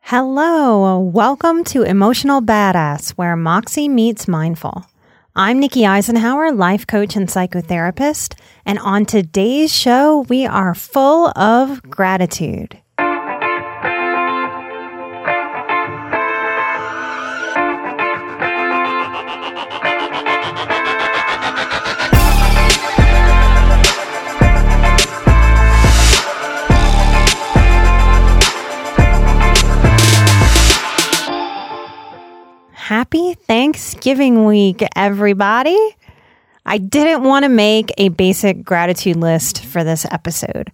Hello, welcome to Emotional Badass, where Moxie meets Mindful. I'm Nikki Eisenhauer, life coach and psychotherapist, and on today's show, we are full of gratitude. Thanksgiving week, everybody. I didn't want to make a basic gratitude list for this episode.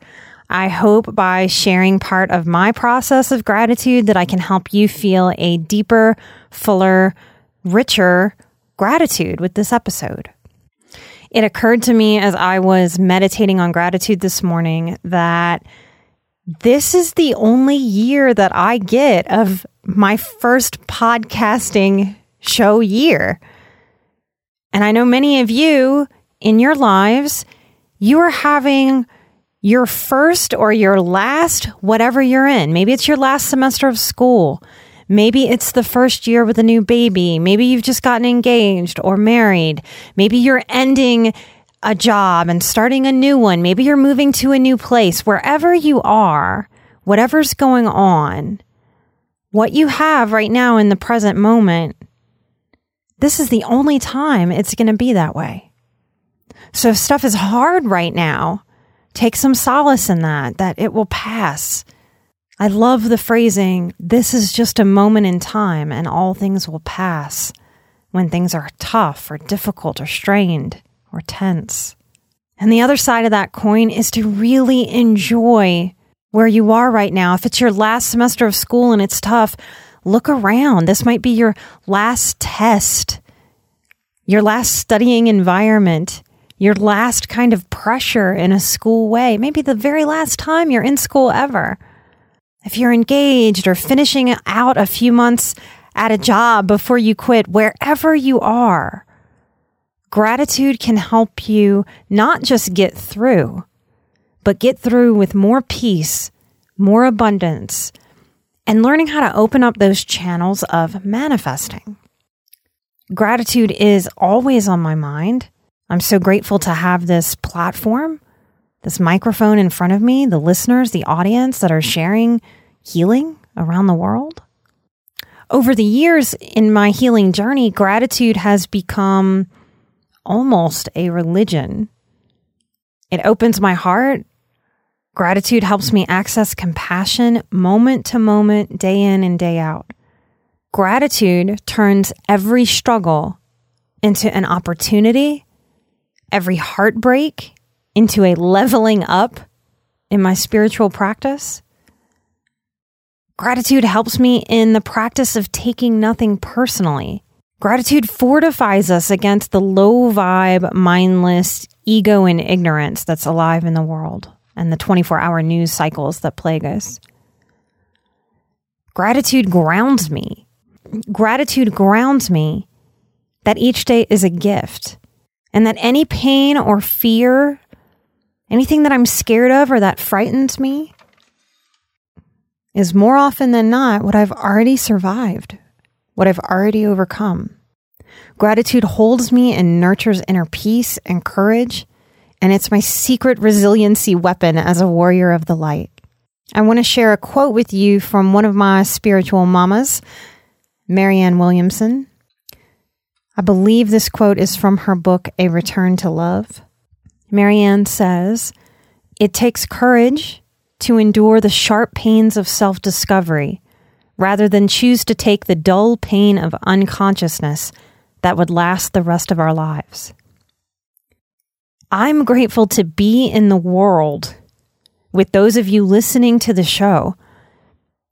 I hope by sharing part of my process of gratitude that I can help you feel a deeper, fuller, richer gratitude with this episode. It occurred to me as I was meditating on gratitude this morning that this is the only year that I get of my first podcasting show year. And I know many of you in your lives, you are having your first or your last, whatever you're in. Maybe it's your last semester of school. Maybe it's the first year with a new baby. Maybe you've just gotten engaged or married. Maybe you're ending a job and starting a new one. Maybe you're moving to a new place. Wherever you are, whatever's going on, what you have right now in the present moment, this is the only time it's going to be that way. So if stuff is hard right now, take some solace in that, that it will pass. I love the phrasing, this is just a moment in time and all things will pass when things are tough or difficult or strained or tense. And the other side of that coin is to really enjoy where you are right now. If it's your last semester of school and it's tough, look around. This might be your last test, your last studying environment, your last kind of pressure in a school way, maybe the very last time you're in school ever. If you're engaged or finishing out a few months at a job before you quit, wherever you are, gratitude can help you not just get through, but get through with more peace, more abundance, and learning how to open up those channels of manifesting. Gratitude is always on my mind. I'm so grateful to have this platform, this microphone in front of me, the listeners, the audience that are sharing healing around the world. Over the years in my healing journey, gratitude has become almost a religion. It opens my heart Gratitude helps me access compassion moment to moment, day in and day out. Gratitude turns every struggle into an opportunity, every heartbreak into a leveling up in my spiritual practice. Gratitude helps me in the practice of taking nothing personally. Gratitude fortifies us against the low vibe, mindless ego and ignorance that's alive in the world and the 24 hour news cycles that plague us. Gratitude grounds me. Gratitude grounds me that each day is a gift and that any pain or fear, anything that I'm scared of or that frightens me, is more often than not what I've already survived, what I've already overcome. Gratitude holds me and nurtures inner peace and courage and it's my secret resiliency weapon as a warrior of the light. I want to share a quote with you from one of my spiritual mamas, Marianne Williamson. I believe this quote is from her book, A Return to Love. Marianne says, It takes courage to endure the sharp pains of self discovery rather than choose to take the dull pain of unconsciousness that would last the rest of our lives. I'm grateful to be in the world with those of you listening to the show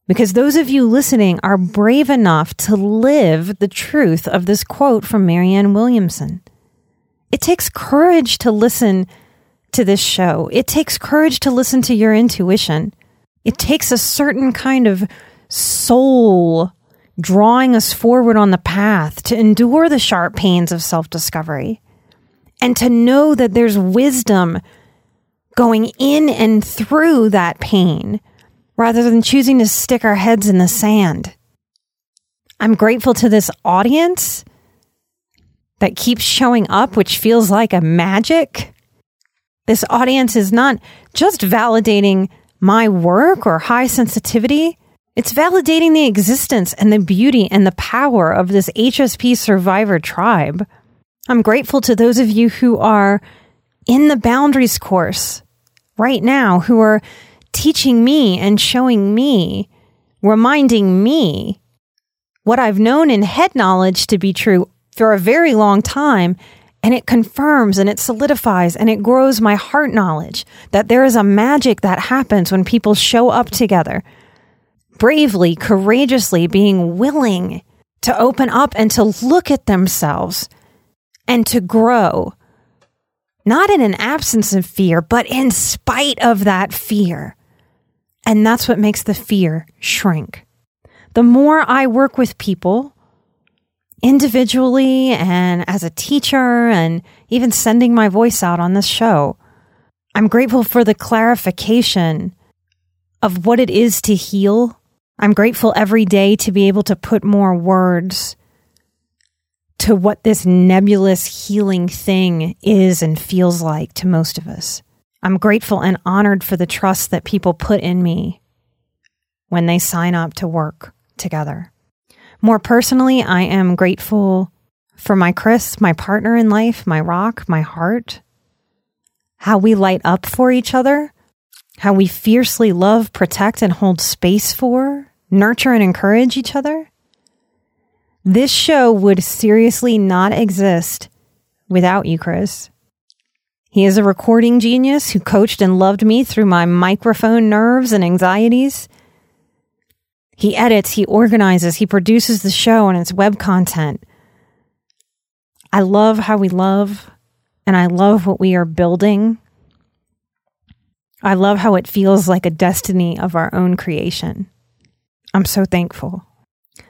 because those of you listening are brave enough to live the truth of this quote from Marianne Williamson. It takes courage to listen to this show. It takes courage to listen to your intuition. It takes a certain kind of soul drawing us forward on the path to endure the sharp pains of self discovery and to know that there's wisdom going in and through that pain rather than choosing to stick our heads in the sand. I'm grateful to this audience that keeps showing up, which feels like a magic. This audience is not just validating my work or high sensitivity. It's validating the existence and the beauty and the power of this HSP survivor tribe. I'm grateful to those of you who are in the boundaries course right now, who are teaching me and showing me, reminding me what I've known in head knowledge to be true for a very long time. And it confirms and it solidifies and it grows my heart knowledge that there is a magic that happens when people show up together bravely, courageously being willing to open up and to look at themselves and to grow, not in an absence of fear, but in spite of that fear. And that's what makes the fear shrink. The more I work with people, individually and as a teacher, and even sending my voice out on this show, I'm grateful for the clarification of what it is to heal I'm grateful every day to be able to put more words to what this nebulous healing thing is and feels like to most of us. I'm grateful and honored for the trust that people put in me when they sign up to work together. More personally, I am grateful for my Chris, my partner in life, my rock, my heart, how we light up for each other, how we fiercely love, protect, and hold space for nurture and encourage each other, this show would seriously not exist without you, Chris. He is a recording genius who coached and loved me through my microphone nerves and anxieties. He edits, he organizes, he produces the show and its web content. I love how we love, and I love what we are building. I love how it feels like a destiny of our own creation. I'm so thankful.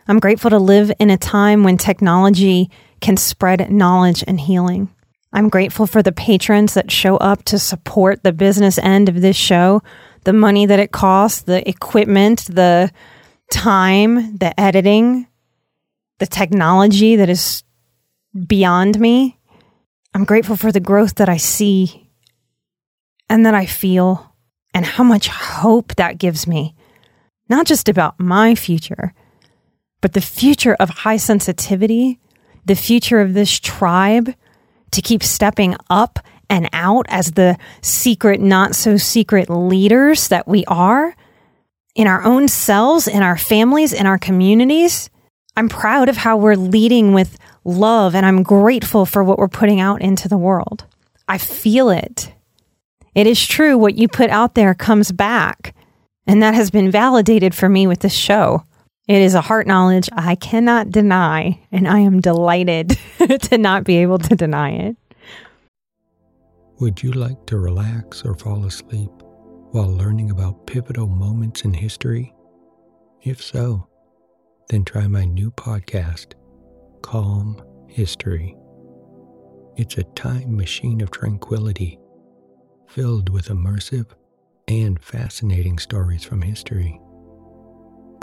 I'm grateful to live in a time when technology can spread knowledge and healing. I'm grateful for the patrons that show up to support the business end of this show, the money that it costs, the equipment, the time, the editing, the technology that is beyond me. I'm grateful for the growth that I see and that I feel and how much hope that gives me not just about my future, but the future of high sensitivity, the future of this tribe to keep stepping up and out as the secret, not so secret leaders that we are in our own selves, in our families, in our communities. I'm proud of how we're leading with love and I'm grateful for what we're putting out into the world. I feel it. It is true. What you put out there comes back. And that has been validated for me with this show. It is a heart knowledge I cannot deny, and I am delighted to not be able to deny it. Would you like to relax or fall asleep while learning about pivotal moments in history? If so, then try my new podcast, Calm History. It's a time machine of tranquility filled with immersive and fascinating stories from history.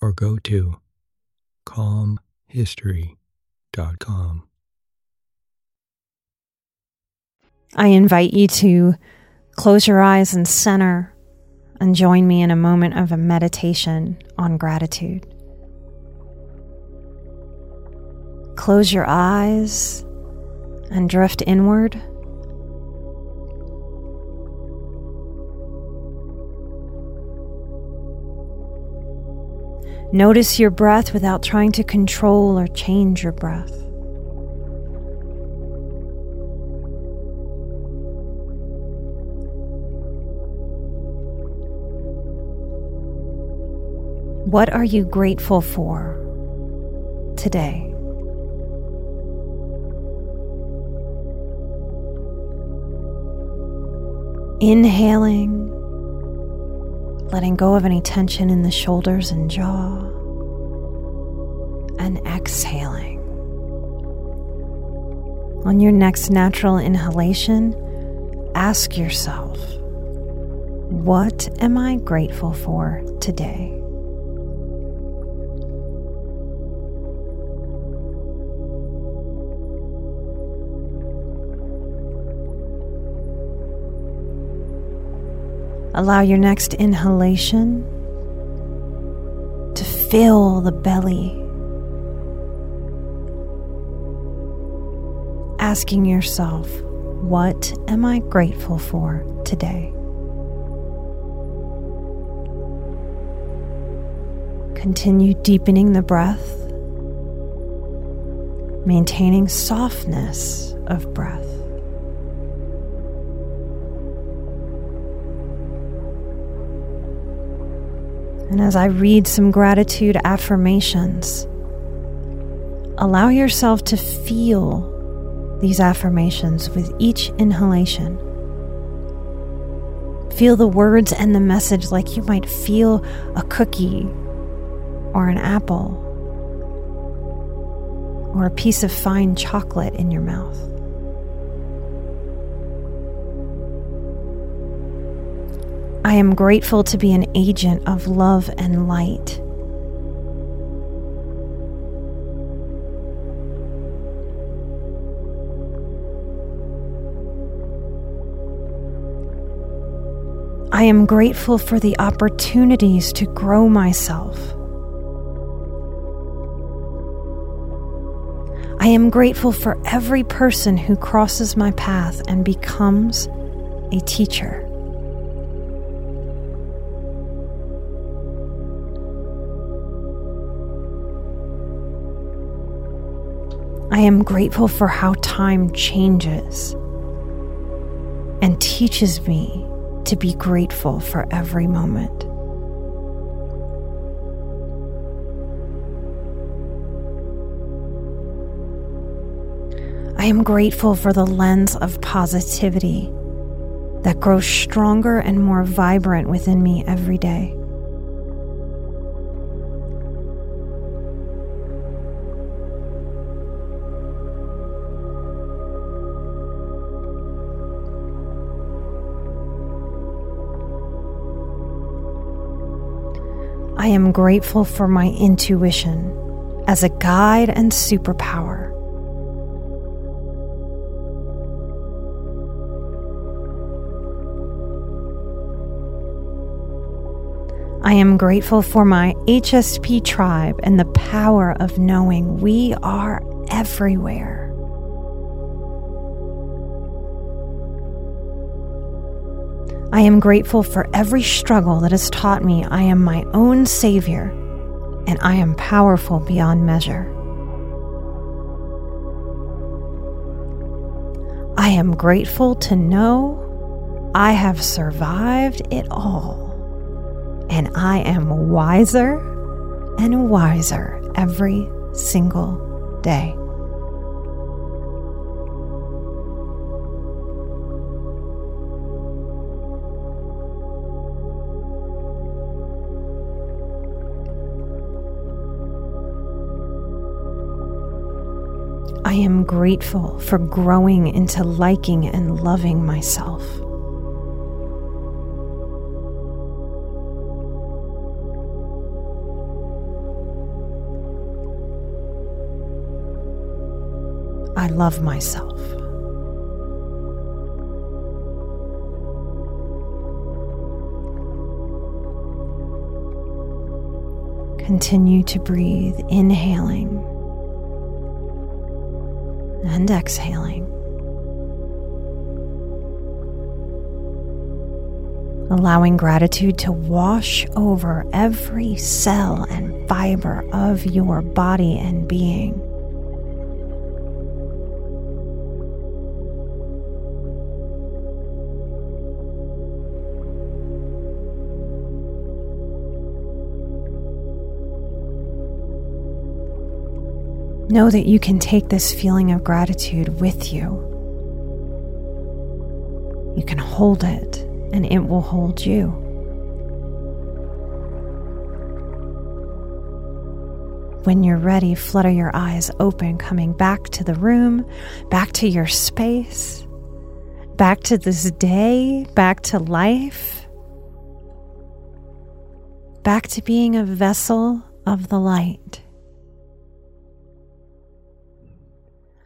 or go to calmhistory.com. I invite you to close your eyes and center and join me in a moment of a meditation on gratitude. Close your eyes and drift inward. Notice your breath without trying to control or change your breath. What are you grateful for today? Inhaling, letting go of any tension in the shoulders and jaw, and exhaling. On your next natural inhalation, ask yourself, What am I grateful for today? Allow your next inhalation to fill the belly. Asking yourself, what am I grateful for today? Continue deepening the breath, maintaining softness of breath. And as I read some gratitude affirmations, allow yourself to feel these affirmations with each inhalation. Feel the words and the message like you might feel a cookie or an apple or a piece of fine chocolate in your mouth. I am grateful to be an agent of love and light. I am grateful for the opportunities to grow myself. I am grateful for every person who crosses my path and becomes a teacher. Am grateful for how time changes and teaches me to be grateful for every moment. I am grateful for the lens of positivity that grows stronger and more vibrant within me every day. I am grateful for my intuition as a guide and superpower. I am grateful for my HSP tribe and the power of knowing we are everywhere. I am grateful for every struggle that has taught me I am my own Savior and I am powerful beyond measure. I am grateful to know I have survived it all and I am wiser and wiser every single day. I am grateful for growing into liking and loving myself. I love myself. Continue to breathe, inhaling and exhaling. Allowing gratitude to wash over every cell and fiber of your body and being. Know that you can take this feeling of gratitude with you. You can hold it, and it will hold you. When you're ready, flutter your eyes open, coming back to the room, back to your space, back to this day, back to life, back to being a vessel of the light.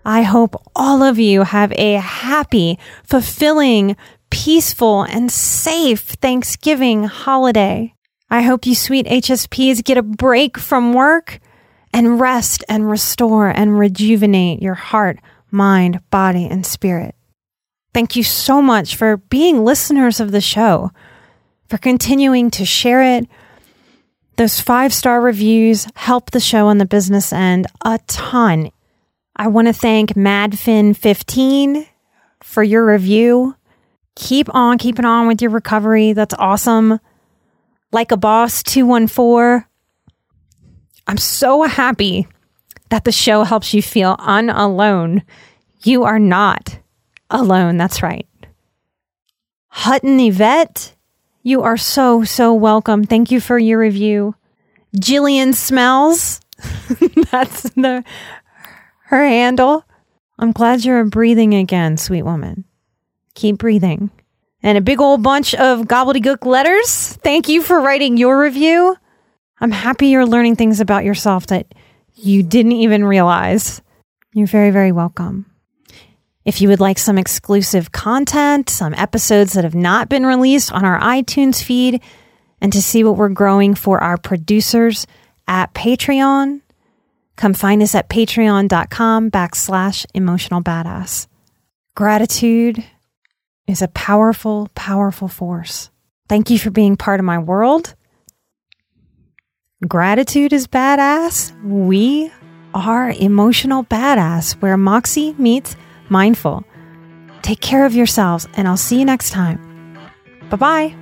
I hope all of you have a happy, fulfilling, peaceful, and safe Thanksgiving holiday. I hope you sweet HSPs get a break from work and rest and restore and rejuvenate your heart, mind, body, and spirit. Thank you so much for being listeners of the show, for continuing to share it. Those five star reviews help the show on the business end a ton. I want to thank MadFin15 for your review. Keep on keeping on with your recovery. That's awesome. Like a Boss 214. I'm so happy that the show helps you feel unalone. You are not alone. That's right. Hutton Yvette, you are so, so welcome. Thank you for your review. Jillian Smells, that's the her handle. I'm glad you're breathing again, sweet woman. Keep breathing. And a big old bunch of gobbledygook letters. Thank you for writing your review. I'm happy you're learning things about yourself that you didn't even realize. You're very, very welcome. If you would like some exclusive content, some episodes that have not been released on our iTunes feed, and to see what we're growing for our producers at Patreon, Come find us at patreon.com backslash emotional badass. Gratitude is a powerful, powerful force. Thank you for being part of my world. Gratitude is badass. We are emotional badass, where Moxie meets mindful. Take care of yourselves, and I'll see you next time. Bye bye.